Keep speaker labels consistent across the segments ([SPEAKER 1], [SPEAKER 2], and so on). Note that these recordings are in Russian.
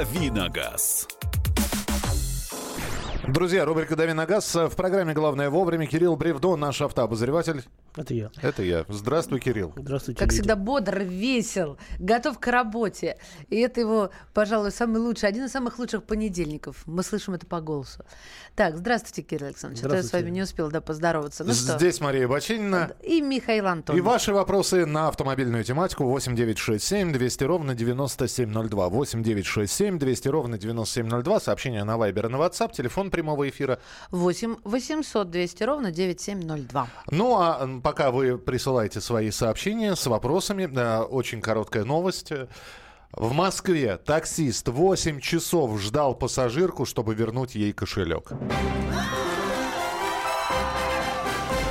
[SPEAKER 1] Давиногаз.
[SPEAKER 2] Друзья, рубрика «Дави на газ». В программе «Главное вовремя» Кирилл Бревдо, наш автообозреватель.
[SPEAKER 3] Это я.
[SPEAKER 2] Это я. Здравствуй, Кирилл.
[SPEAKER 3] Здравствуйте.
[SPEAKER 4] Как
[SPEAKER 3] люди.
[SPEAKER 4] всегда, бодр, весел, готов к работе. И это его, пожалуй, самый лучший, один из самых лучших понедельников. Мы слышим это по голосу. Так, здравствуйте, Кирилл Александрович. То я с
[SPEAKER 3] Здравствуйте.
[SPEAKER 4] вами не успела да, поздороваться. Ну что?
[SPEAKER 2] Здесь Мария Бачинина.
[SPEAKER 4] И Михаил
[SPEAKER 2] И
[SPEAKER 4] Антонов.
[SPEAKER 2] ваши вопросы на автомобильную тематику 8967 200 ровно 9702. 8967 200 ровно 9702. Сообщение на Вайбер и на WhatsApp. Телефон прямого эфира
[SPEAKER 4] 8 800 200 ровно 9702.
[SPEAKER 2] Ну а пока вы присылаете свои сообщения с вопросами, э, очень короткая новость. В Москве таксист 8 часов ждал пассажирку, чтобы вернуть ей кошелек.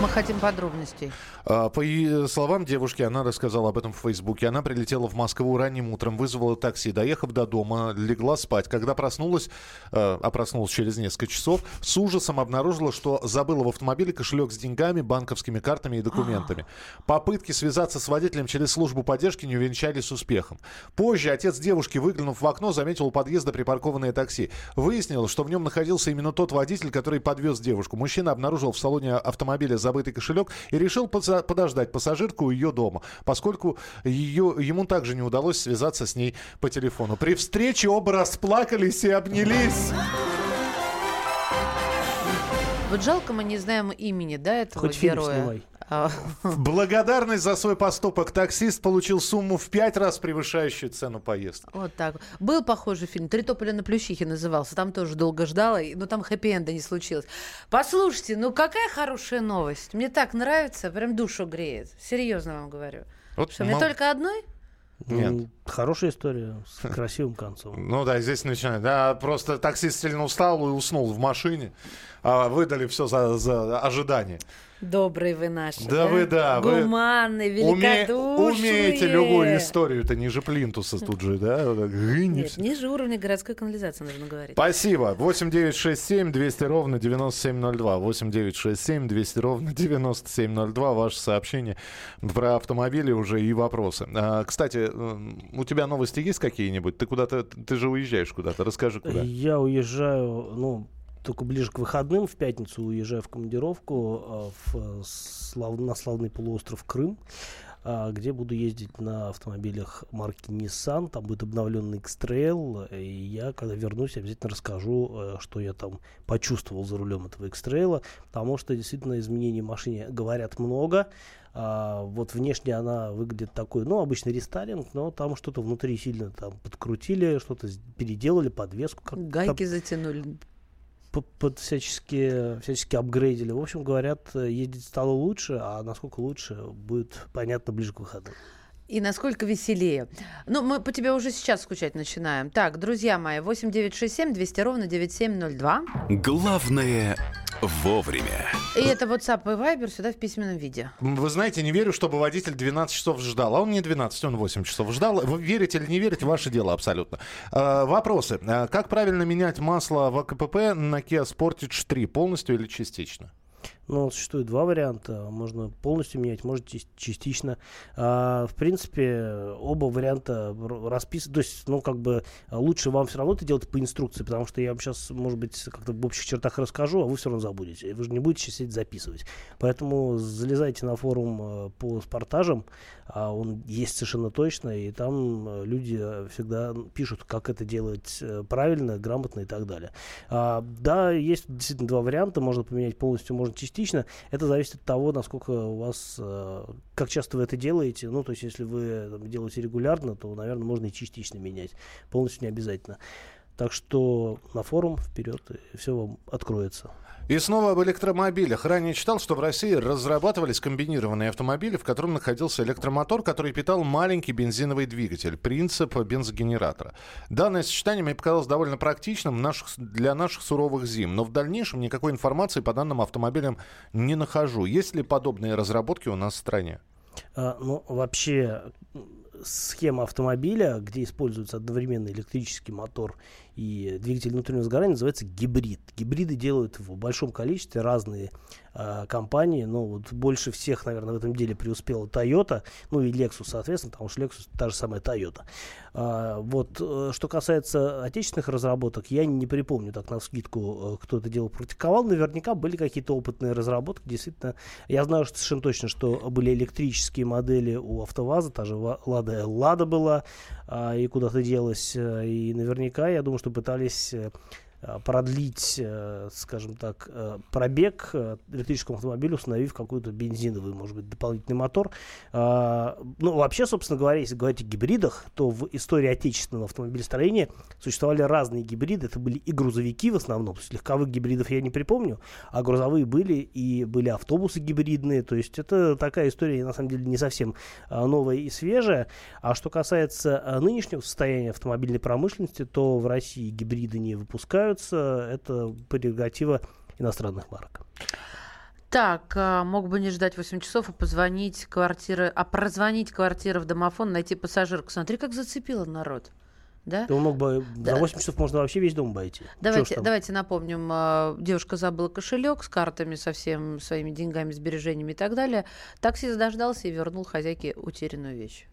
[SPEAKER 4] Мы хотим подробностей.
[SPEAKER 2] А, По ее словам девушки, она рассказала об этом в Фейсбуке. Она прилетела в Москву ранним утром, вызвала такси, доехав до дома, легла спать. Когда проснулась, э, а проснулась через несколько часов, с ужасом обнаружила, что забыла в автомобиле кошелек с деньгами, банковскими картами и документами. Попытки связаться с водителем через службу поддержки не увенчались успехом. Позже отец девушки, выглянув в окно, заметил у подъезда припаркованное такси. Выяснилось, что в нем находился именно тот водитель, который подвез девушку. Мужчина обнаружил в салоне автомобиля забытый кошелек и решил подождать пассажирку у ее дома, поскольку ее, ему также не удалось связаться с ней по телефону. При встрече оба расплакались и обнялись.
[SPEAKER 4] Вот жалко, мы не знаем имени, да, этого
[SPEAKER 3] Хоть фильм
[SPEAKER 4] героя. А,
[SPEAKER 2] В благодарность за свой поступок таксист получил сумму в пять раз превышающую цену поездки.
[SPEAKER 4] Вот так. Был похожий фильм «Три тополя на плющихе» назывался. Там тоже долго ждала, но там хэппи-энда не случилось. Послушайте, ну какая хорошая новость. Мне так нравится, прям душу греет. Серьезно вам говорю.
[SPEAKER 2] Вот
[SPEAKER 4] Что, мне
[SPEAKER 2] мал-
[SPEAKER 4] только одной?
[SPEAKER 2] Нет.
[SPEAKER 3] Ну, Хорошая история с красивым концом.
[SPEAKER 2] Ну да, здесь начинает. Да, просто таксист сильно устал и уснул в машине. А выдали все за, за ожидание.
[SPEAKER 4] Добрый вы наш.
[SPEAKER 2] Да вы, да, вы
[SPEAKER 4] Гуманный,
[SPEAKER 2] Уме-
[SPEAKER 4] великодушный.
[SPEAKER 2] умеете любую историю. Это ниже плинтуса тут же, да?
[SPEAKER 4] Нет, ниже уровня городской канализации нужно говорить.
[SPEAKER 2] Спасибо. 8967 200 ровно 9702. 8967 200 ровно 9702. Ваше сообщение про автомобили уже и вопросы. А, кстати, у тебя новости есть какие-нибудь? Ты куда-то, ты же уезжаешь куда-то. Расскажи, куда.
[SPEAKER 3] Я уезжаю, ну, только ближе к выходным, в пятницу уезжаю в командировку а, в, э, слав- на славный полуостров Крым, а, где буду ездить на автомобилях марки Nissan. Там будет обновленный X-Trail. И я, когда вернусь, обязательно расскажу, э, что я там почувствовал за рулем этого X-Trail. Потому что действительно изменений в машине говорят много. А, вот внешне она выглядит такой, ну, обычный рестайлинг, но там что-то внутри сильно там подкрутили, что-то переделали, подвеску как
[SPEAKER 4] Гайки затянули.
[SPEAKER 3] Под всячески, всячески апгрейдили. В общем, говорят, ездить стало лучше, а насколько лучше, будет понятно ближе к выходу.
[SPEAKER 4] И насколько веселее. Ну, мы по тебе уже сейчас скучать начинаем. Так, друзья мои, 8967 200 ровно 9702.
[SPEAKER 1] Главное вовремя.
[SPEAKER 4] И это WhatsApp и Viber сюда в письменном виде.
[SPEAKER 2] Вы знаете, не верю, чтобы водитель 12 часов ждал. А он не 12, он 8 часов ждал. Вы верите или не верите, ваше дело абсолютно. А, вопросы. А, как правильно менять масло в АКПП на Kia Sportage 3? Полностью или частично?
[SPEAKER 3] Но существует два варианта. Можно полностью менять, чис- частично. А, в принципе, оба варианта расписаны. То есть, ну, как бы а, лучше вам все равно это делать по инструкции, потому что я вам сейчас, может быть, как-то в общих чертах расскажу, а вы все равно забудете. Вы же не будете сидеть записывать. Поэтому залезайте на форум э, по спортажам, а он есть совершенно точно, и там э, люди всегда пишут, как это делать э, правильно, грамотно и так далее. А, да, есть действительно два варианта. Можно поменять полностью, можно частично. Это зависит от того, насколько у вас, э, как часто вы это делаете. Ну, то есть, если вы там, делаете регулярно, то, наверное, можно и частично менять. Полностью не обязательно. Так что на форум вперед, и все вам откроется.
[SPEAKER 2] И снова об электромобилях. Ранее читал, что в России разрабатывались комбинированные автомобили, в котором находился электромотор, который питал маленький бензиновый двигатель, принцип бензогенератора. Данное сочетание мне показалось довольно практичным наших- для наших суровых зим, но в дальнейшем никакой информации по данным автомобилям не нахожу. Есть ли подобные разработки у нас в стране?
[SPEAKER 3] А, ну, вообще, схема автомобиля, где используется одновременно электрический мотор и двигатель внутреннего сгорания, называется гибрид. Гибриды делают в большом количестве разные э, компании, но вот больше всех, наверное, в этом деле преуспела Toyota, ну и Lexus, соответственно, потому что Lexus та же самая Toyota. А, вот, э, что касается отечественных разработок, я не припомню так на скидку, э, кто это дело практиковал. Наверняка были какие-то опытные разработки. Действительно, я знаю что совершенно точно, что были электрические модели у АвтоВАЗа, та же Лада Лада была а, и куда-то делась. Э, и наверняка, я думаю, что пытались Э, продлить, э, скажем так, э, пробег электрическому автомобилю, установив какой-то бензиновый, может быть, дополнительный мотор. А, ну, вообще, собственно говоря, если говорить о гибридах, то в истории отечественного автомобилестроения существовали разные гибриды. Это были и грузовики в основном, то есть легковых гибридов я не припомню, а грузовые были, и были автобусы гибридные. То есть это такая история, на самом деле, не совсем новая и свежая. А что касается нынешнего состояния автомобильной промышленности, то в России гибриды не выпускают нравится, это прерогатива иностранных марок.
[SPEAKER 4] Так, а, мог бы не ждать 8 часов, а позвонить квартиры, а прозвонить квартиры в домофон, найти пассажирку. Смотри, как зацепило народ. Да?
[SPEAKER 3] Ты мог бы да. за 8 часов можно вообще весь дом обойти.
[SPEAKER 4] Давайте, давайте напомним. А, девушка забыла кошелек с картами, со всеми своими деньгами, сбережениями и так далее. Таксист дождался и вернул хозяйке утерянную вещь.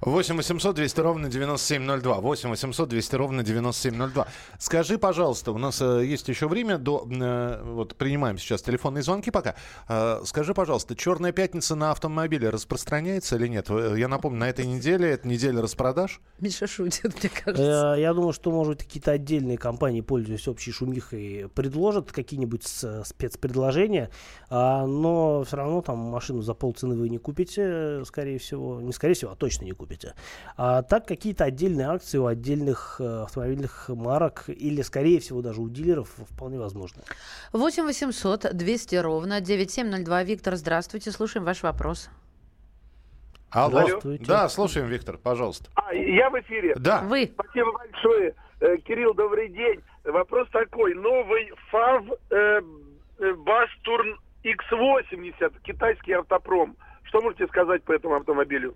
[SPEAKER 2] 8 800 200 ровно 9702. 8 800 200 ровно 9702. Скажи, пожалуйста, у нас э, есть еще время до... Э, вот принимаем сейчас телефонные звонки пока. Э, скажи, пожалуйста, «Черная пятница» на автомобиле распространяется или нет? Я напомню, на этой неделе, это неделя распродаж.
[SPEAKER 4] Миша шутит, мне кажется.
[SPEAKER 3] Я думаю, что, может быть, какие-то отдельные компании, пользуясь общей шумихой, предложат какие-нибудь спецпредложения, а, но все равно там машину за полцены вы не купите, скорее всего. Не скорее всего, а точно точно не купите. А так какие-то отдельные акции у отдельных э, автомобильных марок или, скорее всего, даже у дилеров вполне возможно.
[SPEAKER 4] 8 800 200 ровно 9702. Виктор, здравствуйте, слушаем ваш вопрос.
[SPEAKER 2] Алло. Здравствуйте. Да, слушаем, Виктор, пожалуйста.
[SPEAKER 5] А, я в эфире.
[SPEAKER 2] Да.
[SPEAKER 4] Вы.
[SPEAKER 5] Спасибо большое. Э, Кирилл, добрый день. Вопрос такой. Новый ФАВ э, э Бастурн X80, китайский автопром. Что можете сказать по этому автомобилю?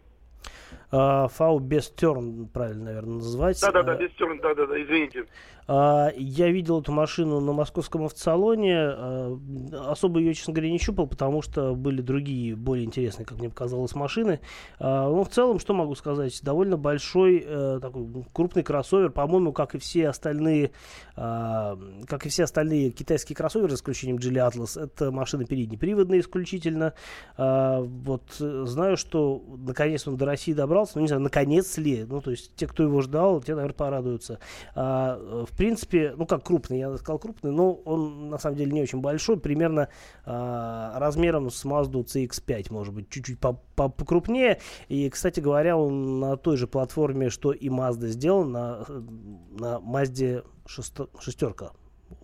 [SPEAKER 3] А, фау без терн, правильно, наверное, называть.
[SPEAKER 5] Да-да-да, без терн, да-да-да, извините.
[SPEAKER 3] А, я видел эту машину на московском автосалоне. А, особо ее, честно говоря, не щупал, потому что были другие, более интересные, как мне показалось, машины. Ну, в целом, что могу сказать? Довольно большой, э, такой крупный кроссовер. По-моему, как и все остальные, как и все остальные китайские кроссоверы, за исключением Geely Atlas, это машины переднеприводные исключительно. Вот э, знаю, что наконец он до России добрался. Ну, не знаю, наконец ли. Ну, то есть те, кто его ждал, те, наверное, порадуются. В принципе, ну как крупный, я сказал крупный, но он на самом деле не очень большой, примерно э, размером с Mazda CX-5, может быть, чуть-чуть покрупнее. И, кстати говоря, он на той же платформе, что и Mazda сделан, на, на Mazda шестерка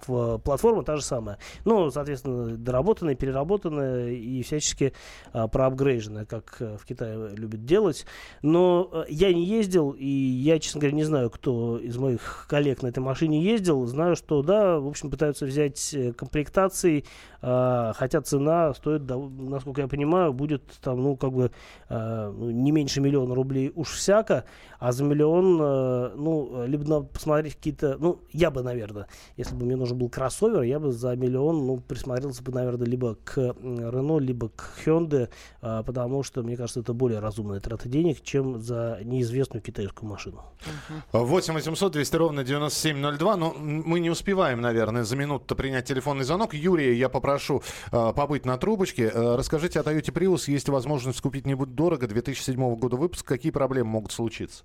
[SPEAKER 3] платформа та же самая. Ну, соответственно, доработанная, переработанная и всячески а, проапгрейженная, как а, в Китае любят делать. Но я не ездил, и я, честно говоря, не знаю, кто из моих коллег на этой машине ездил. Знаю, что, да, в общем, пытаются взять э, комплектации, а, хотя цена стоит, насколько я понимаю, будет там, ну, как бы а, ну, не меньше миллиона рублей уж всяко, а за миллион, ну, либо надо посмотреть какие-то, ну, я бы, наверное, если бы мне нужен был кроссовер, я бы за миллион, ну, присмотрелся бы, наверное, либо к Renault, либо к Hyundai, потому что, мне кажется, это более разумная трата денег, чем за неизвестную китайскую машину.
[SPEAKER 2] 8 800 200 ровно 9702, но мы не успеваем, наверное, за минуту принять телефонный звонок. Юрия я попрошу прошу э, побыть на трубочке. Э, расскажите о Toyota Prius. Есть возможность купить не будет дорого. 2007 года выпуска. Какие проблемы могут случиться?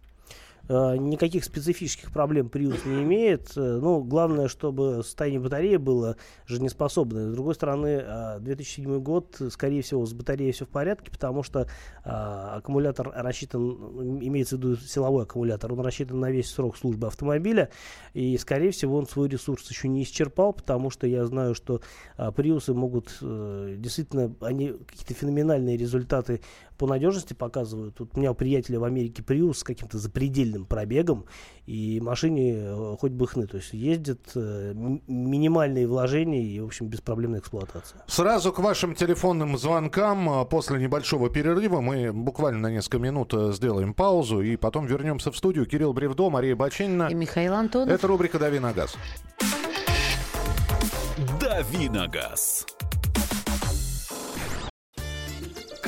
[SPEAKER 3] Э, никаких специфических проблем Prius не имеет. Э, ну, главное, чтобы состояние батареи было жизнеспособное. С другой стороны, 2007 э, год, скорее всего, с батареей все в порядке, потому что аккумулятор рассчитан, имеется в виду силовой аккумулятор, он рассчитан на весь срок службы автомобиля, и, скорее всего, он свой ресурс еще не исчерпал, потому что я знаю, что Приусы могут действительно, они какие-то феноменальные результаты по надежности показывают. Тут у меня у приятеля в Америке Prius с каким-то запредельным пробегом, и машине э, хоть бы хны. То есть ездит э, минимальные вложения и, в общем, беспроблемная эксплуатация.
[SPEAKER 2] Сразу к вашим телефонным звонкам а, после небольшого перерыва мы буквально на несколько минут э, сделаем паузу и потом вернемся в студию. Кирилл Бревдо, Мария Баченина.
[SPEAKER 4] И Михаил Антонов.
[SPEAKER 2] Это рубрика «Дави на газ».
[SPEAKER 1] «Дави на газ».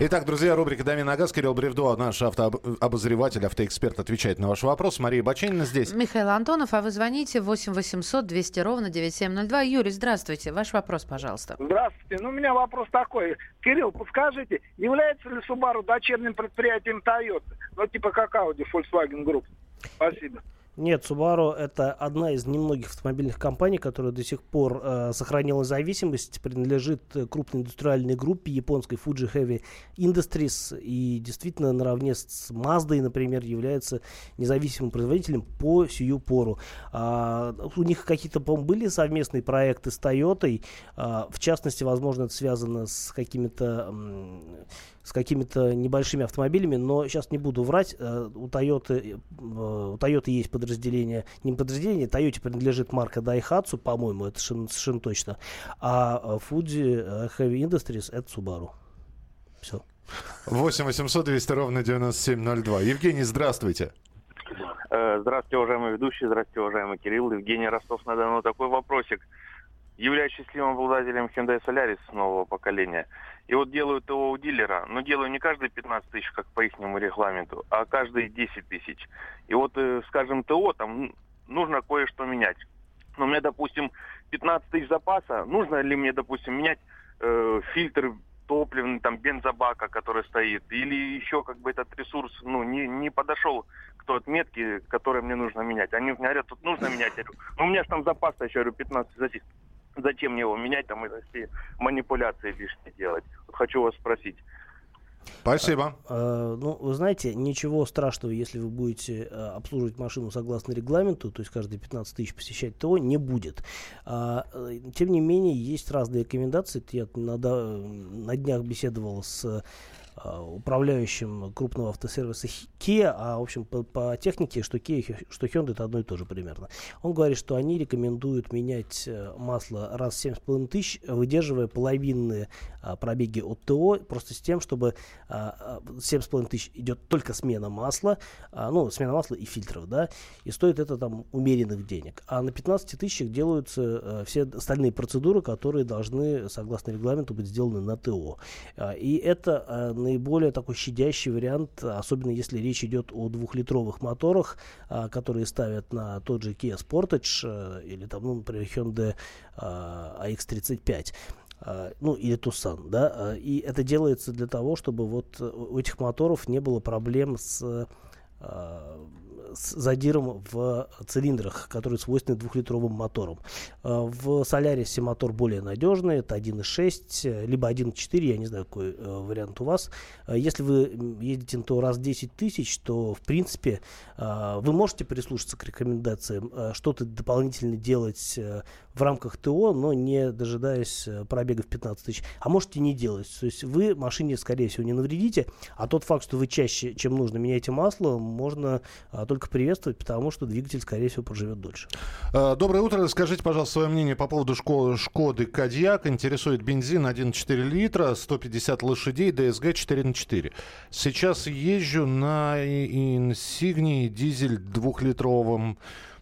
[SPEAKER 2] Итак, друзья, рубрика «Дави на газ». Кирилл Бревдо, наш автообозреватель, автоэксперт, отвечает на ваш вопрос. Мария Баченина здесь.
[SPEAKER 4] Михаил Антонов, а вы звоните 8 800 200 ровно 9702. Юрий, здравствуйте. Ваш вопрос, пожалуйста.
[SPEAKER 5] Здравствуйте. Ну, у меня вопрос такой. Кирилл, подскажите, является ли Subaru дочерним предприятием Toyota? Ну, типа как Audi, Volkswagen Group. Спасибо.
[SPEAKER 3] Нет, Subaru это одна из немногих автомобильных компаний, которая до сих пор э, сохранила зависимость, принадлежит э, крупной индустриальной группе японской Fuji Heavy Industries и действительно наравне с Mazda, например, является независимым производителем по сию пору. А, у них какие-то, по-моему, были совместные проекты с Toyota, а, в частности, возможно, это связано с какими-то с какими-то небольшими автомобилями, но сейчас не буду врать, э, у Toyota, э, у Toyota есть подразделение, не подразделение, Toyota принадлежит марка Daihatsu, по-моему, это совершенно точно, а Fuji Heavy Industries это Subaru. Все.
[SPEAKER 2] 8 800 200 ровно 9702. Евгений, здравствуйте.
[SPEAKER 6] Э, здравствуйте, уважаемый ведущий, здравствуйте, уважаемый Кирилл. Евгений Ростов-на-Дону. Такой вопросик. Являюсь счастливым обладателем Hyundai Solaris нового поколения. И вот делаю ТО у дилера, но делаю не каждые 15 тысяч, как по их регламенту, а каждые 10 тысяч. И вот, э, скажем, ТО, там нужно кое-что менять. Но у меня, допустим, 15 тысяч запаса, нужно ли мне, допустим, менять э, фильтр топливный, там, бензобака, который стоит, или еще как бы этот ресурс, ну, не, не подошел к той отметке, которую мне нужно менять. Они говорят, тут нужно менять. Я говорю, ну, у меня же там запас еще, говорю, 15 тысяч зачем мне его менять, там, это все манипуляции лишние делать. Вот хочу вас спросить.
[SPEAKER 2] Спасибо.
[SPEAKER 3] А, ну, вы знаете, ничего страшного, если вы будете а, обслуживать машину согласно регламенту, то есть каждые 15 тысяч посещать ТО, не будет. А, э, тем не менее, есть разные рекомендации. Я на, на днях беседовал с а, управляющим крупного автосервиса Kia, а в общем по, по технике, что Kia, что Hyundai это одно и то же примерно. Он говорит, что они рекомендуют менять э, масло раз в 7,5 тысяч, выдерживая половинные а, пробеги от ТО, просто с тем, чтобы а, 7,5 тысяч идет только смена масла, а, ну, смена масла и фильтров, да, и стоит это там умеренных денег. А на 15 тысячах делаются а, все остальные процедуры, которые должны, согласно регламенту, быть сделаны на ТО. А, и это а, наиболее такой щадящий вариант, особенно если речь идет о двухлитровых моторах, а, которые ставят на тот же Kia Sportage а, или там, ну, например, Hyundai а, AX35 ну или Тусан, да, и это делается для того, чтобы вот у этих моторов не было проблем с с задиром в цилиндрах, которые свойственны двухлитровым моторам. А, в Солярисе мотор более надежный, это 1.6, либо 1.4, я не знаю, какой э, вариант у вас. А, если вы едете на то раз 10 тысяч, то, в принципе, а, вы можете прислушаться к рекомендациям, что-то дополнительно делать э, в рамках ТО, но не дожидаясь э, пробегов 15 тысяч. А можете не делать. То есть вы машине, скорее всего, не навредите, а тот факт, что вы чаще, чем нужно, меняете масло, можно только приветствовать, потому что двигатель, скорее всего, проживет дольше.
[SPEAKER 2] Э, доброе утро. Скажите, пожалуйста, свое мнение по поводу шко- Шкоды Кадьяк. Интересует бензин 1,4 литра, 150 лошадей, ДСГ 4 на 4. Сейчас езжу на Инсигнии дизель двухлитровым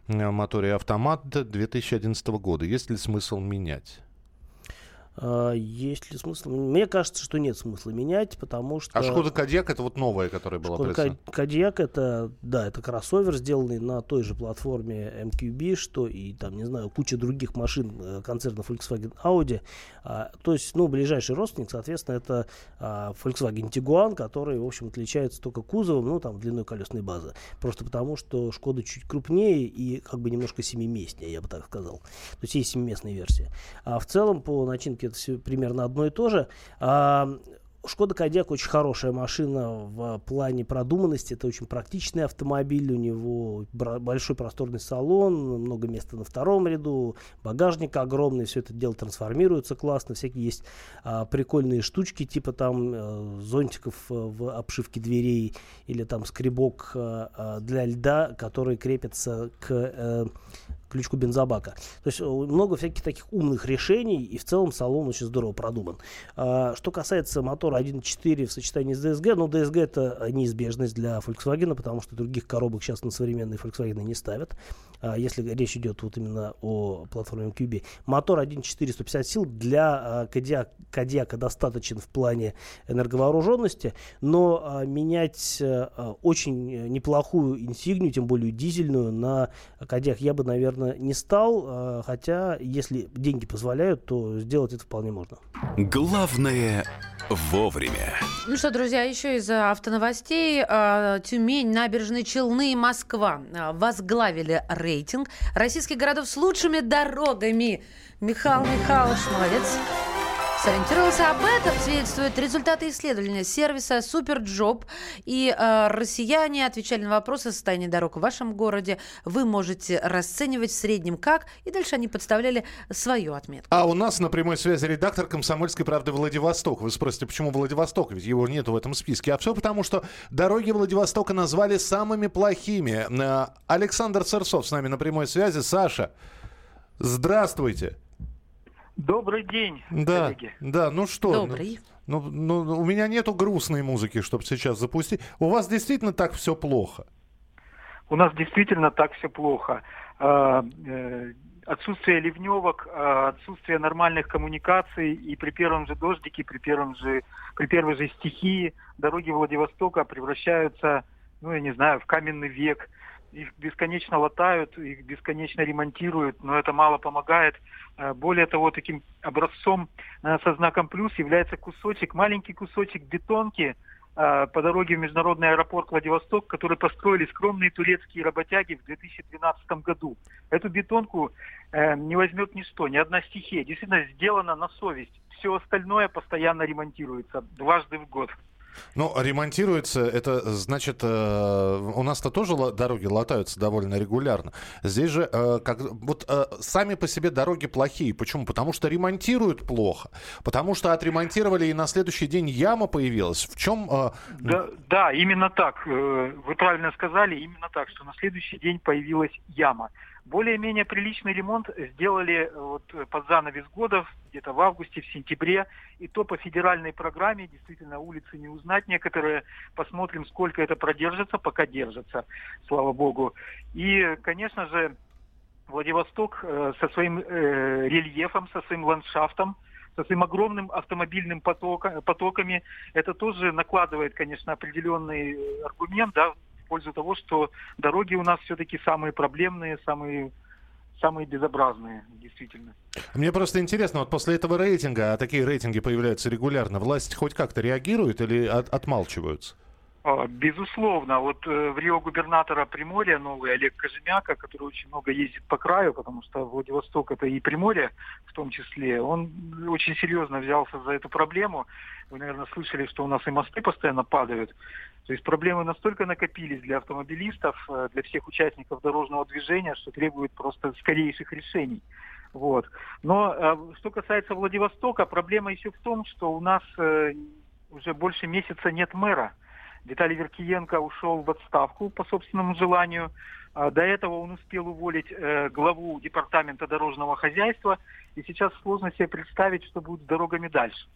[SPEAKER 2] моторе автомат 2011 года. Есть ли смысл менять?
[SPEAKER 3] А, есть ли смысл? Мне кажется, что нет смысла менять, потому что...
[SPEAKER 2] А Шкода Кодиак это вот новая, которая была
[SPEAKER 3] Шкода? Кодиак это, да, это кроссовер, сделанный на той же платформе MQB, что и там, не знаю, куча других машин э, концерна Volkswagen Audi. А, то есть, ну, ближайший родственник, соответственно, это а, Volkswagen Tiguan, который, в общем, отличается только кузовом, ну, там, длиной колесной базы. Просто потому, что Шкода чуть крупнее и как бы немножко семиместнее, я бы так сказал. То есть есть семиместная версия. А в целом по начинке это все примерно одно и то же. А, Шкода Кодиак очень хорошая машина в плане продуманности. Это очень практичный автомобиль. У него большой просторный салон, много места на втором ряду, багажник огромный. Все это дело трансформируется классно. Всякие есть а, прикольные штучки, типа там а, зонтиков э, в обшивке дверей или там скребок а, для льда, который крепится к а, ключку бензобака. То есть много всяких таких умных решений, и в целом салон очень здорово продуман. А, что касается мотора 1.4 в сочетании с DSG, ну, DSG это неизбежность для Volkswagen, потому что других коробок сейчас на современные Volkswagen не ставят. А, если речь идет вот именно о платформе QB. Мотор 1.4 150 сил для Кодиак, Кодиака достаточен в плане энерговооруженности, но а, менять а, очень неплохую инсигнию, тем более дизельную, на Кодиак я бы, наверное, не стал, хотя если деньги позволяют, то сделать это вполне можно.
[SPEAKER 1] Главное вовремя.
[SPEAKER 4] Ну что, друзья, еще из автоновостей. Тюмень, Набережные Челны и Москва возглавили рейтинг российских городов с лучшими дорогами. Михаил Михайлович, молодец. Сориентировался об этом, свидетельствуют результаты исследования сервиса SuperJob. И э, россияне отвечали на вопросы о состоянии дорог в вашем городе. Вы можете расценивать в среднем как. И дальше они подставляли свою отметку.
[SPEAKER 2] А у нас на прямой связи редактор «Комсомольской правды» Владивосток. Вы спросите, почему Владивосток? Ведь его нет в этом списке. А все потому, что дороги Владивостока назвали самыми плохими. Э, Александр Сырцов с нами на прямой связи. Саша, здравствуйте.
[SPEAKER 7] Добрый день,
[SPEAKER 2] да,
[SPEAKER 7] коллеги.
[SPEAKER 2] Да, ну что?
[SPEAKER 4] Добрый.
[SPEAKER 2] Ну, ну, ну, у меня нету грустной музыки, чтобы сейчас запустить. У вас действительно так все плохо?
[SPEAKER 7] У нас действительно так все плохо. А, э, отсутствие ливневок, а, отсутствие нормальных коммуникаций, и при первом же дождике, при, первом же, при первой же стихии дороги Владивостока превращаются, ну, я не знаю, в каменный век их бесконечно латают, их бесконечно ремонтируют, но это мало помогает. Э, более того, таким образцом э, со знаком плюс является кусочек, маленький кусочек бетонки э, по дороге в международный аэропорт Владивосток, который построили скромные турецкие работяги в 2012 году. Эту бетонку не возьмет ничто, ни одна стихия. Действительно сделана на совесть. Все остальное постоянно ремонтируется дважды в год.
[SPEAKER 2] Ну, ремонтируется, это значит, э, у нас-то тоже дороги латаются довольно регулярно. Здесь же, э, как, вот э, сами по себе дороги плохие. Почему? Потому что ремонтируют плохо. Потому что отремонтировали, и на следующий день яма появилась. В чем... Э...
[SPEAKER 7] Да, да, именно так. Э, вы правильно сказали, именно так, что на следующий день появилась яма. Более-менее приличный ремонт сделали э, вот э, под занавес года, где-то в августе, в сентябре. И то по федеральной программе, действительно, улицы не узнать некоторые. Посмотрим, сколько это продержится, пока держится, слава богу. И, конечно же, Владивосток э, со своим рельефом, со своим ландшафтом, со своим огромным автомобильным потока, потоками, это тоже накладывает, конечно, определенный аргумент да, пользу того, что дороги у нас все-таки самые проблемные, самые самые безобразные, действительно.
[SPEAKER 2] Мне просто интересно, вот после этого рейтинга, а такие рейтинги появляются регулярно, власть хоть как-то реагирует или от, отмалчиваются?
[SPEAKER 7] А, безусловно. Вот э, в Рио губернатора Приморья новый Олег Кожемяка, который очень много ездит по краю, потому что Владивосток это и Приморье в том числе, он очень серьезно взялся за эту проблему. Вы, наверное, слышали, что у нас и мосты постоянно падают. То есть проблемы настолько накопились для автомобилистов, э, для всех участников дорожного движения, что требуют просто скорейших решений. Вот. Но э, что касается Владивостока, проблема еще в том, что у нас э, уже больше месяца нет мэра. Виталий Веркиенко ушел в отставку по собственному желанию. А до этого он успел уволить главу департамента дорожного хозяйства. И сейчас сложно себе представить, что будет с дорогами дальше.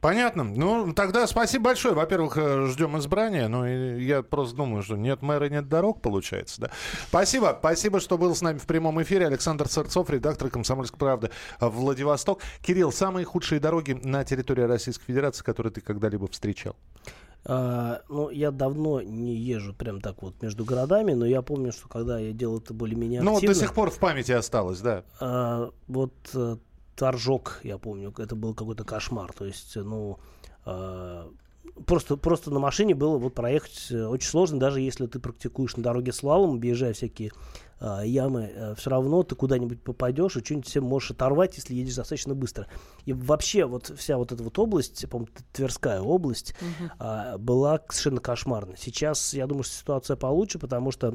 [SPEAKER 2] Понятно. Ну, тогда спасибо большое. Во-первых, э, ждем избрания. Ну, и я просто думаю, что нет мэра, нет дорог, получается, да. Спасибо. Спасибо, что был с нами в прямом эфире. Александр Сырцов, редактор «Комсомольской правды» Владивосток. Кирилл, самые худшие дороги на территории Российской Федерации, которые ты когда-либо встречал?
[SPEAKER 3] А, ну, я давно не езжу прям так вот между городами, но я помню, что когда я делал это более-менее
[SPEAKER 2] Ну, вот
[SPEAKER 3] активно...
[SPEAKER 2] до сих пор в памяти осталось, да.
[SPEAKER 3] а, вот э, Торжок, я помню, это был какой-то кошмар. То есть, ну, а, просто, просто на машине было вот проехать э, очень сложно, даже если ты практикуешь на дороге слалом, объезжая всякие а, ямы, все равно ты куда-нибудь попадешь и что-нибудь себе можешь оторвать, если едешь достаточно быстро. И вообще вот вся вот эта вот область, по-моему, Тверская область, а, была совершенно кошмарной. Сейчас, я думаю, что ситуация получше, потому что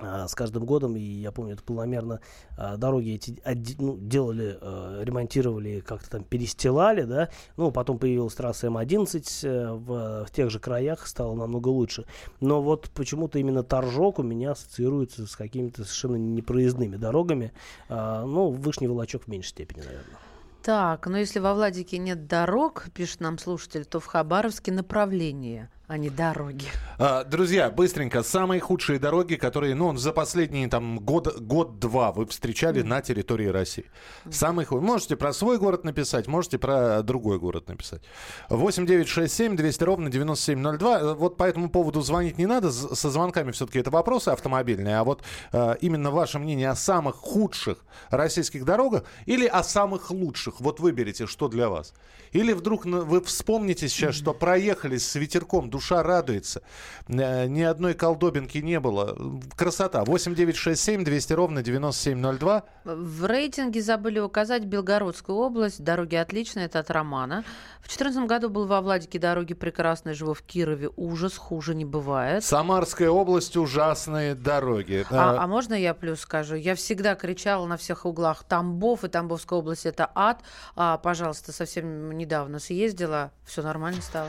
[SPEAKER 3] с каждым годом, и я помню, это планомерно а, дороги эти ну, делали, а, ремонтировали, как-то там перестилали, да, ну, потом появилась трасса М11 э, в, в тех же краях, стало намного лучше. Но вот почему-то именно Торжок у меня ассоциируется с какими-то совершенно непроездными дорогами, А, ну, Вышний Волочок в меньшей степени, наверное.
[SPEAKER 4] Так, но если во Владике нет дорог, пишет нам слушатель, то в Хабаровске направление, а не дороги.
[SPEAKER 2] А, Друзья, быстренько, самые худшие дороги, которые, ну, за последние там год, год-два вы встречали на территории России. Самые худшие. Можете про свой город написать, можете про другой город написать. 8 9 6 7 200 ровно 9702. Э, Вот по этому поводу звонить не надо. Со звонками все-таки это вопросы автомобильные. А вот э, именно ваше мнение о самых худших российских дорогах или о самых лучших. Вот выберите, что для вас. Или вдруг вы вспомните сейчас, что проехали с ветерком, душа радуется. Э, Ни одной колдобинки не было. Красота. 8 9 6 7 200 ровно 9702.
[SPEAKER 4] В рейтинге забыли указать Белгородскую область. Дороги отличные, это от Романа. В 2014 году был во Владике дороги прекрасные, живу в Кирове. Ужас, хуже не бывает.
[SPEAKER 2] Самарская область, ужасные дороги.
[SPEAKER 4] А,
[SPEAKER 2] Э,
[SPEAKER 4] а можно я плюс скажу? Я всегда кричала на всех углах. Тамбов и Тамбовская область это ад. А, пожалуйста, совсем недавно съездила, все нормально стало.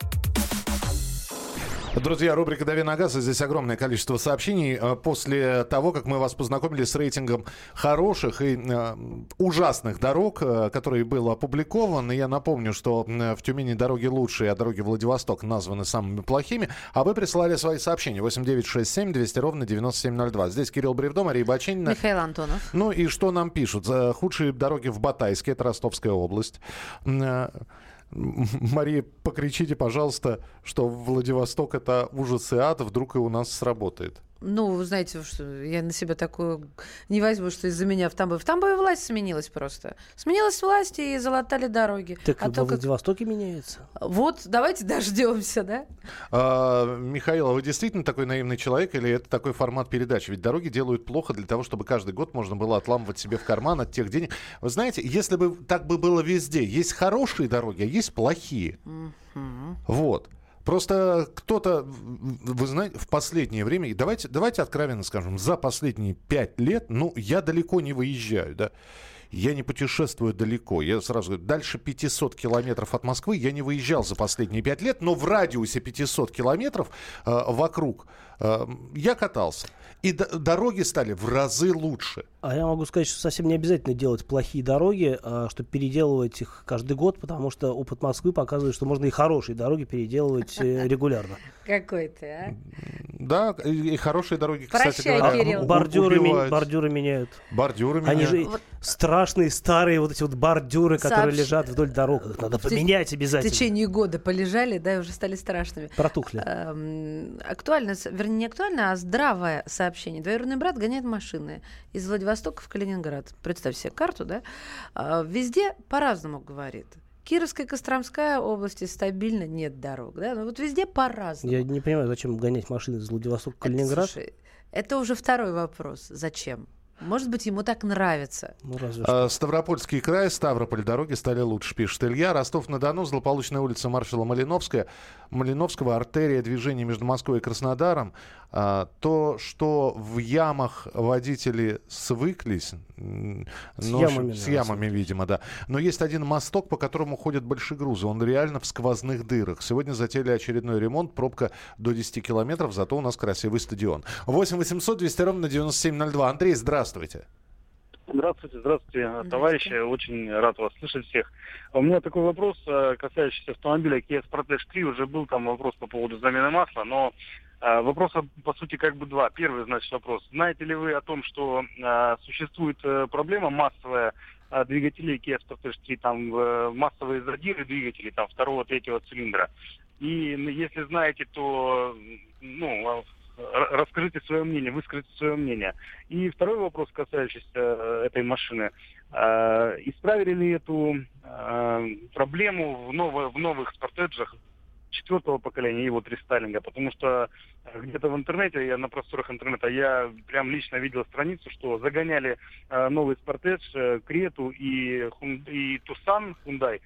[SPEAKER 2] Друзья, рубрика «Дави на газ». и Здесь огромное количество сообщений. Э, После того, как мы вас познакомили с рейтингом хороших и э, ужасных дорог, э, который был опубликован, и я напомню, что в Тюмени дороги лучшие, а дороги Владивосток названы самыми плохими, а вы присылали свои сообщения. 8967 200 ровно 9702. Здесь Кирилл Бревдо, Мария Бачинина.
[SPEAKER 4] Михаил Антонов.
[SPEAKER 2] Ну и что нам пишут? Худшие дороги в Батайске, это Ростовская область. Мария, покричите, пожалуйста, что Владивосток это ужас и ад, вдруг и у нас сработает.
[SPEAKER 4] Ну, вы знаете, что я на себя такую не возьму, что из-за меня в Тамбове. В Тамбове власть сменилась просто. Сменилась власть и залатали дороги.
[SPEAKER 3] Так
[SPEAKER 4] а
[SPEAKER 3] во
[SPEAKER 4] то как-
[SPEAKER 3] Владивостоке меняется.
[SPEAKER 4] Вот, давайте дождемся, да?
[SPEAKER 2] А, Михаил, а вы действительно такой наивный человек или это такой формат передачи? Ведь дороги делают плохо для того, чтобы каждый год можно было отламывать себе в карман от тех денег. Вы знаете, если бы так бы было везде, есть хорошие дороги, а есть плохие. Вот. Просто кто-то, вы знаете, в последнее время, и давайте, давайте откровенно скажем, за последние пять лет, ну, я далеко не выезжаю, да, я не путешествую далеко. Я сразу говорю, дальше 500 километров от Москвы я не выезжал за последние пять лет, но в радиусе 500 километров э, вокруг я катался. И дороги стали в разы лучше.
[SPEAKER 3] А я могу сказать, что совсем не обязательно делать плохие дороги, а, чтобы переделывать их каждый год, потому что опыт Москвы показывает, что можно и хорошие дороги переделывать э, регулярно.
[SPEAKER 4] Какой ты, а?
[SPEAKER 2] Да, и, хорошие дороги, кстати
[SPEAKER 4] Прощай,
[SPEAKER 2] говоря,
[SPEAKER 3] Бордюры, бордюры меняют.
[SPEAKER 2] Бордюры
[SPEAKER 3] Они
[SPEAKER 2] меняют.
[SPEAKER 3] же
[SPEAKER 4] Вот-
[SPEAKER 3] страшные старые вот эти вот бордюры, которые лежат вдоль дорог. Их надо
[SPEAKER 4] В те-
[SPEAKER 3] поменять
[SPEAKER 4] В
[SPEAKER 3] обязательно.
[SPEAKER 4] течение года полежали, да, и уже стали страшными.
[SPEAKER 3] Протухли.
[SPEAKER 4] Эм, актуально, с- вернее, не актуально, а здравое сообщение. Двоюродный брат гоняет машины из Владивостока в Калининград. Представь себе карту, да? А, Везде по-разному говорит. Кировская, Костромская области стабильно нет дорог, да? Ну вот везде по-разному.
[SPEAKER 3] Я не понимаю, зачем гонять машины из Владивостока в
[SPEAKER 4] Это,
[SPEAKER 3] Калининград.
[SPEAKER 4] слушай, это уже второй вопрос. Зачем? Может быть, ему так нравится.
[SPEAKER 3] Ну, разве что.
[SPEAKER 2] А, Ставропольский край, Ставрополь, дороги стали лучше, пишет Илья. Ростов-на-Дону, злополучная улица маршала Малиновская, Малиновского, артерия движения между Москвой и Краснодаром. А, То, что в ямах водители свыклись,
[SPEAKER 3] С
[SPEAKER 2] ну,
[SPEAKER 3] ямами,
[SPEAKER 2] с ямами, видимо, да. Но есть один мосток, по которому ходят большегрузы. Он реально в сквозных дырах. Сегодня затеяли очередной ремонт, пробка до 10 километров, зато у нас красивый стадион. 8 800 200 ровно 9702. Андрей, здравствуйте.
[SPEAKER 8] Здравствуйте, здравствуйте, товарищи. Очень рад вас слышать всех. А У меня такой вопрос, э, касающийся автомобиля Kia Sportage 3. Уже был там вопрос по поводу замены масла, но э, вопросов, по сути, как бы два. Первый, значит, вопрос. Знаете ли вы о том, что э, существует э, проблема массовая э, двигателей Kia Sportage 3, там э, массовые задиры двигателей, там второго, третьего цилиндра? И если знаете, то ну, р- расскажите свое мнение, выскажите свое мнение. И второй вопрос, касающийся э, этой машины. Э, исправили ли эту э, проблему в, ново- в новых спортеджах четвертого поколения и вот рестайлинга? Потому что где-то в интернете, я на просторах интернета, я прям лично видел страницу, что загоняли новый спортедж, Крету и, и Тусан, Hyundai,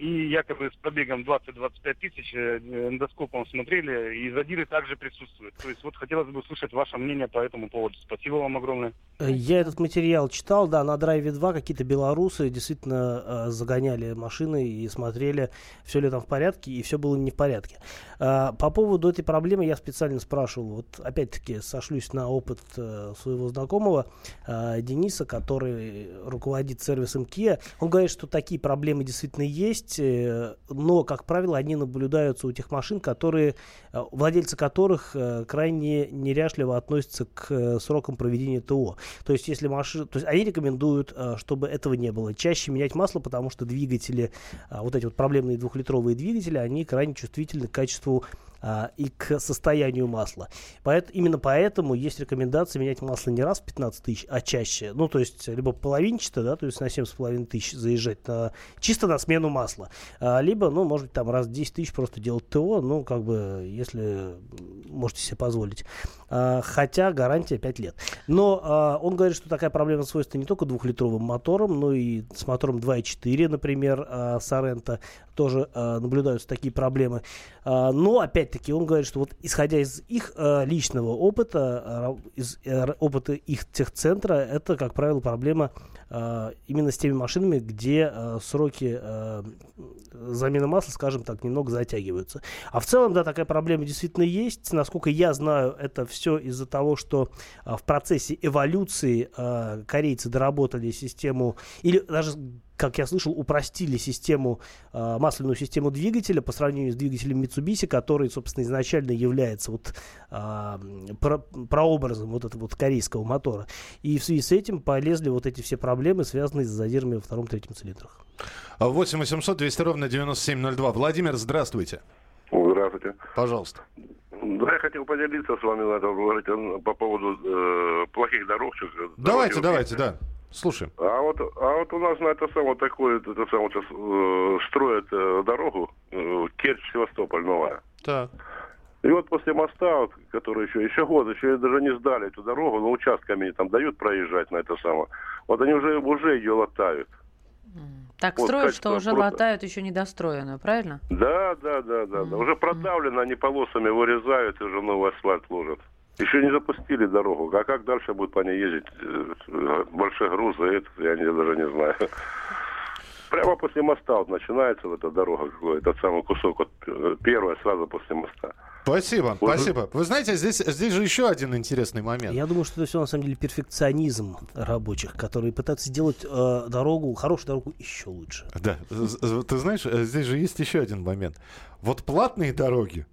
[SPEAKER 8] и якобы с пробегом 20-25 тысяч э, эндоскопом смотрели, и задиры также присутствуют. То есть вот хотелось бы услышать ваше мнение по этому поводу. Спасибо вам огромное.
[SPEAKER 3] Э, Я этот материал читал, да, на драйве 2 какие-то белорусы действительно э, загоняли машины и смотрели, все ли там в порядке, и все было не в порядке. А, по поводу этой проблемы я специально спрашивал, вот опять-таки сошлюсь на опыт э, своего знакомого э, Дениса, который руководит сервисом Kia. Он говорит, что такие проблемы действительно есть, э, но, как правило, они наблюдаются у тех машин, которые, э, владельцы которых э, крайне неряшливо относятся к срокам проведения ТО. То есть, если машина, то есть они рекомендуют, чтобы этого не было. Чаще менять масло, потому что двигатели, вот эти вот проблемные двухлитровые двигатели, они крайне чувствительны к качеству а, и к состоянию масла. Поэт- именно поэтому есть рекомендация менять масло не раз в 15 тысяч, а чаще. Ну, то есть, либо половинчато, да, то есть на 7,5 тысяч заезжать на, чисто на смену масла. А, либо, ну, может быть, там раз в 10 тысяч просто делать ТО, ну, как бы, если можете себе позволить. А, хотя гарантия 5 лет. Но а, он говорит, что такая проблема свойственна не только двухлитровым мотором, но и с мотором 2.4, например, а, Сорента тоже а, наблюдаются такие проблемы. А, но, опять-таки, он говорит, что вот исходя из их а, личного опыта, а, из э, опыта их техцентра, это, как правило, проблема а, именно с теми машинами, где а, сроки а, замены масла, скажем так, немного затягиваются. А в целом, да, такая проблема действительно есть. Насколько я знаю, это все из-за того, что а, в процессе эволюции а, корейцы доработали систему, или даже как я слышал, упростили систему, а, масляную систему двигателя по сравнению с двигателем Mitsubishi, который, собственно, изначально является вот а, про- прообразом вот этого вот корейского мотора. И в связи с этим полезли вот эти все проблемы, связанные с задирами во втором-третьем цилиндрах.
[SPEAKER 2] 8 800 200 ровно 9702. Владимир, здравствуйте.
[SPEAKER 9] Здравствуйте.
[SPEAKER 2] Пожалуйста.
[SPEAKER 9] Да, я хотел поделиться с вами на говорить, э, по поводу э, плохих дорог.
[SPEAKER 2] Давайте, давайте, да. Слушаем.
[SPEAKER 9] А вот, а вот у нас на это самое такое, это самое, сейчас э, строят э, дорогу э, Керчь-Севастополь новая.
[SPEAKER 2] Так.
[SPEAKER 9] И вот после моста, вот, который еще, еще год, еще даже не сдали эту дорогу, но участками там дают проезжать на это самое. Вот они уже, уже ее латают.
[SPEAKER 4] Так
[SPEAKER 9] Вот
[SPEAKER 4] строят, что уже
[SPEAKER 9] просто-
[SPEAKER 4] латают еще недостроенную, правильно?
[SPEAKER 9] Да, да, да, да, да. Уже продавлено, они полосами вырезают и уже новый асфальт ложат. Еще не запустили дорогу. А как дальше будет по ней ездить? Э, Большие грузы, это я не, даже не знаю. Прямо после моста вот начинается вот эта дорога, этот самый кусок, вот э, первая сразу после моста.
[SPEAKER 2] Спасибо,
[SPEAKER 9] Вот.
[SPEAKER 2] спасибо. Вы знаете, здесь, здесь же еще один интересный момент.
[SPEAKER 3] Я думаю, что это все на самом деле перфекционизм рабочих, которые пытаются сделать э, дорогу, хорошую дорогу еще лучше.
[SPEAKER 2] Да, ты знаешь, э, здесь же есть еще один момент. Вот платные дороги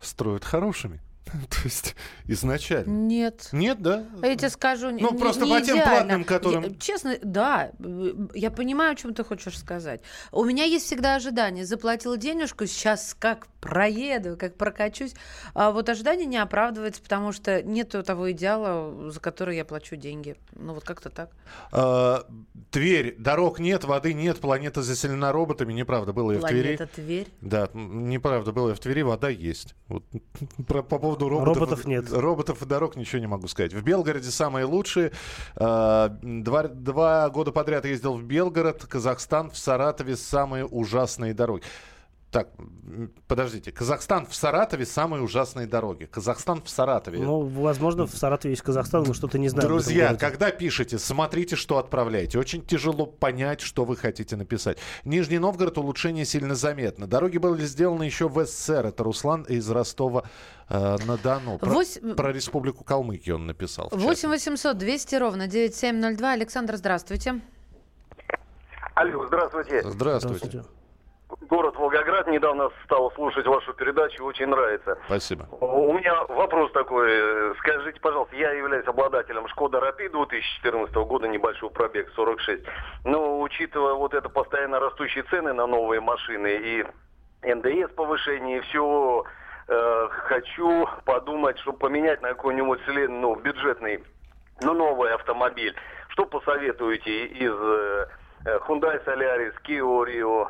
[SPEAKER 2] строят хорошими. То есть изначально.
[SPEAKER 4] Нет.
[SPEAKER 2] Нет, да?
[SPEAKER 4] А Я тебе скажу,
[SPEAKER 2] Ну,
[SPEAKER 4] не-
[SPEAKER 2] просто
[SPEAKER 4] не
[SPEAKER 2] по тем
[SPEAKER 4] идеально.
[SPEAKER 2] платным, которым-
[SPEAKER 4] Я- честно, да, э, я понимаю, о чем ты хочешь сказать. У меня есть всегда ожидание. Заплатила денежку, сейчас как проеду, как прокачусь. А вот ожидание не оправдывается, потому что нет того идеала, за который я плачу деньги. Ну, вот как-то так.
[SPEAKER 2] А, Тверь. Дорог нет, воды нет, планета заселена роботами. Неправда, было и в Твери.
[SPEAKER 4] Планета Тверь.
[SPEAKER 2] Да, неправда, было и в Твери, вода есть. Вот, по поводу поводу роботов,
[SPEAKER 3] Роботов нет.
[SPEAKER 2] Роботов и дорог ничего не могу сказать. В Белгороде самые лучшие. Э, Два, два года подряд ездил в Белгород, Казахстан, в Саратове самые ужасные дороги. Так, подождите. Казахстан в Саратове самые ужасные дороги. Казахстан в Саратове.
[SPEAKER 3] Ну, возможно, в Саратове есть Казахстан, мы что-то не этом
[SPEAKER 2] Друзья, когда пишете, смотрите, что отправляете. Очень тяжело понять, что вы хотите написать. Нижний Новгород улучшение сильно заметно. Дороги были сделаны еще в СССР. Это Руслан из Ростова э, на Дону. Про,
[SPEAKER 4] Вось-
[SPEAKER 2] про Республику Калмыкия он написал. в чате.
[SPEAKER 4] 8 800 200 ровно 9702. Александр, здравствуйте.
[SPEAKER 10] Алло, здравствуйте.
[SPEAKER 2] Здравствуйте.
[SPEAKER 10] Город Волгоград. Недавно стал слушать вашу передачу, очень нравится.
[SPEAKER 2] Спасибо.
[SPEAKER 10] У меня вопрос такой. Э, Скажите, пожалуйста, я являюсь обладателем Шкода Рапид 2014 года, небольшой пробег 46. Но учитывая вот это постоянно растущие цены на новые машины и НДС повышение, и все, хочу подумать, чтобы поменять на какой-нибудь ну, бюджетный, ну, новый автомобиль. Что посоветуете из э, э, Hyundai Solaris, Kia Rio,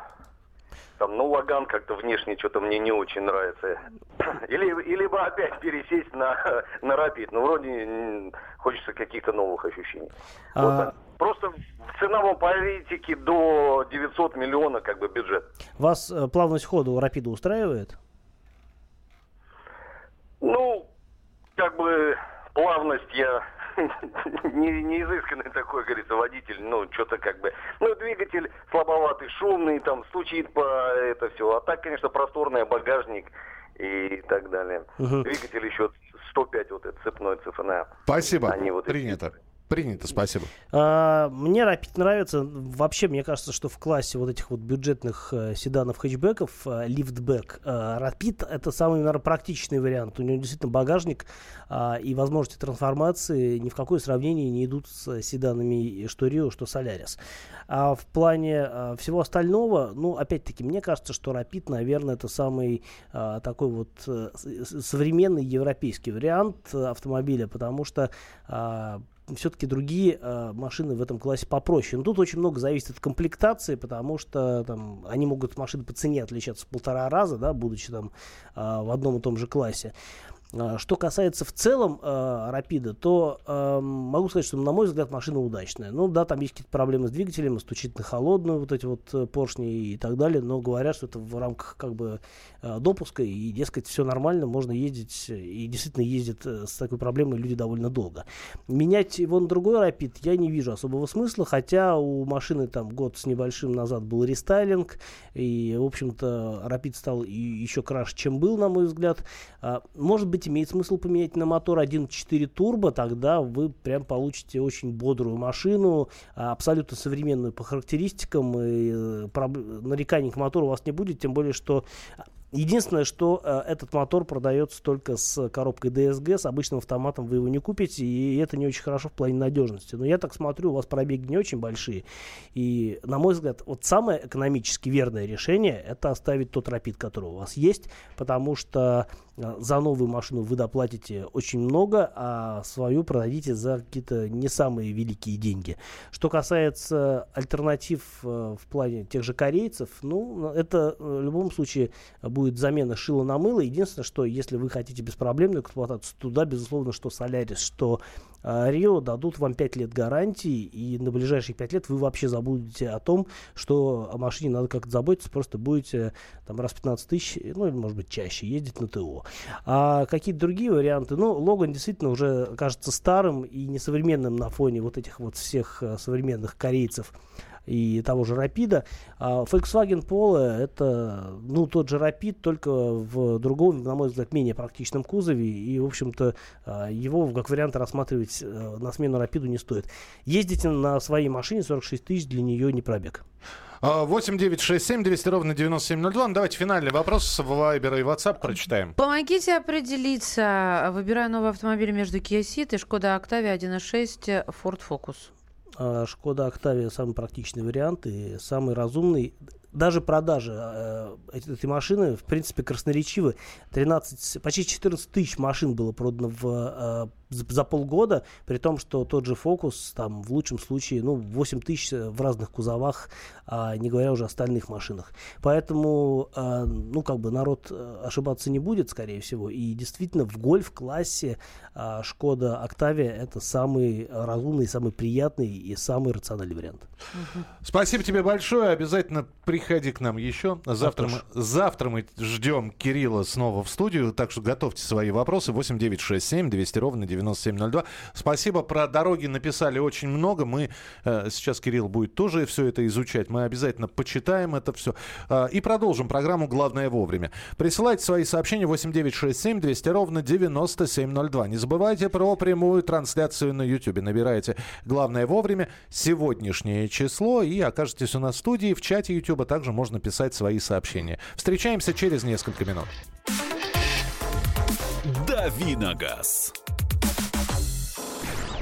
[SPEAKER 10] там, ну, Лаган как-то внешне что-то мне не очень нравится. Или, или бы опять пересесть на, на Rapid. Ну, вроде хочется каких-то новых ощущений. Вот
[SPEAKER 3] А,
[SPEAKER 10] так. Просто в ценовом политике до 900 миллионов как бы бюджет.
[SPEAKER 3] Вас э, плавность хода у Рапида устраивает?
[SPEAKER 10] Ну, как бы плавность я не, не изысканный такой, говорится, водитель, ну, что-то как бы, ну, двигатель слабоватый, шумный, там, стучит по это все, а так, конечно, просторный багажник и так далее.
[SPEAKER 2] Мгм.
[SPEAKER 10] Двигатель еще 105, вот этот цепной ЦФНА.
[SPEAKER 2] Спасибо.
[SPEAKER 10] Они вот эти-
[SPEAKER 2] Принято. Спасибо.
[SPEAKER 3] А, Мне Rapid нравится. Вообще, мне кажется, что в классе вот этих вот бюджетных э, седанов, хэтчбеков, э, лифтбэк, э, Rapid это самый, наверное, практичный вариант. У него действительно багажник а, и возможности трансформации ни в какое сравнение не идут с седанами что Rio, что Solaris. А в плане а, всего остального, ну, опять-таки, мне кажется, что Rapid, наверное, это самый а, такой вот э, современный европейский вариант э, автомобиля, потому что все-таки другие э, машины в этом классе попроще. Но тут очень много зависит от комплектации, потому что там, они могут машины по цене отличаться в полтора раза, да, будучи там э, в одном и том же классе. А, Что касается в целом э, Рапида, то э, могу сказать, что, на мой взгляд, машина удачная. Ну да, там есть какие-то проблемы с двигателем, стучит на холодную вот эти вот э, поршни и так далее, но говорят, что это в рамках как бы допуска, и, дескать, все нормально, можно ездить, и действительно ездят э, с такой проблемой люди довольно долго. Менять его на другой Рапид я не вижу особого смысла, хотя у машины там год с небольшим назад был рестайлинг, и, в общем-то, Рапид стал еще краше, чем был, на мой взгляд. Может быть, имеет смысл поменять на мотор 1.4 турбо, тогда вы прям получите очень бодрую машину, а, абсолютно современную по характеристикам, и э, нареканий к мотору у вас не будет, тем более, что Единственное, что э, этот мотор продается только с коробкой DSG, с обычным автоматом вы его не купите, и это не очень хорошо в плане надежности. Но я так смотрю, у вас пробеги не очень большие, и, на мой взгляд, вот самое экономически верное решение – это оставить тот рапид, который у вас есть, потому что за новую машину вы доплатите очень много, а свою продадите за какие-то не самые великие деньги. Что касается альтернатив э, в плане тех же корейцев, ну, это э, в любом случае будет замена шила на мыло. Единственное, что если вы хотите беспроблемную эксплуатацию, туда, безусловно, что Solaris, что э, Rio дадут вам 5 лет гарантии, и на ближайшие 5 лет вы вообще забудете о том, что о машине надо как-то заботиться, просто будете там раз в 15 тысяч, ну или может быть чаще ездить на ТО. А какие-то другие варианты, ну, Логан действительно уже кажется старым и несовременным на фоне вот этих вот всех э, современных корейцев и того же Рапида. А Volkswagen Polo это, ну, тот же Rapid, только в другом, на мой взгляд, менее практичном кузове. И, в общем-то, а, его как вариант рассматривать э, на смену Рапиду не стоит. Ездите на своей машине 46 тысяч, для нее не пробег.
[SPEAKER 2] А, 8 9 6 7 200 ровно 9702. Ну, Давайте финальный вопрос с Вайбера и WhatsApp прочитаем.
[SPEAKER 4] Помогите определиться. Выбираю новый автомобиль между Kia Ceed и Skoda Octavia 1.6 Ford Focus.
[SPEAKER 3] А, Шкода Октавия самый практичный вариант и самый разумный. Даже продажи э, этой, машины, в принципе, красноречивы. 13, почти 14 тысяч машин было продано в э, за, за полгода, при том, что тот же Focus, там, в лучшем случае, ну, 8 тысяч в разных кузовах, а не говоря уже о остальных машинах. Поэтому, а, ну, как бы народ э, ошибаться не будет, скорее всего, и действительно в гольф-классе а, Шкода Октавия это самый разумный, самый приятный и самый рациональный вариант.
[SPEAKER 2] Спасибо тебе большое. Обязательно приходи к нам еще. Завтра, мы, завтра мы ждем Кирилла снова в студию, так что готовьте свои вопросы. 8967 200 ровно 9702. Спасибо. Про дороги написали очень много. Мы э, сейчас Кирилл будет тоже все это изучать. Мы обязательно почитаем это все. Э, и продолжим программу «Главное вовремя». Присылайте свои сообщения 8967 200 ровно 9702. Не забывайте про прямую трансляцию на YouTube. Набирайте «Главное вовремя» сегодняшнее число и окажетесь у нас в студии. В чате YouTube также можно писать свои сообщения. Встречаемся через несколько минут.
[SPEAKER 1] Давиногаз.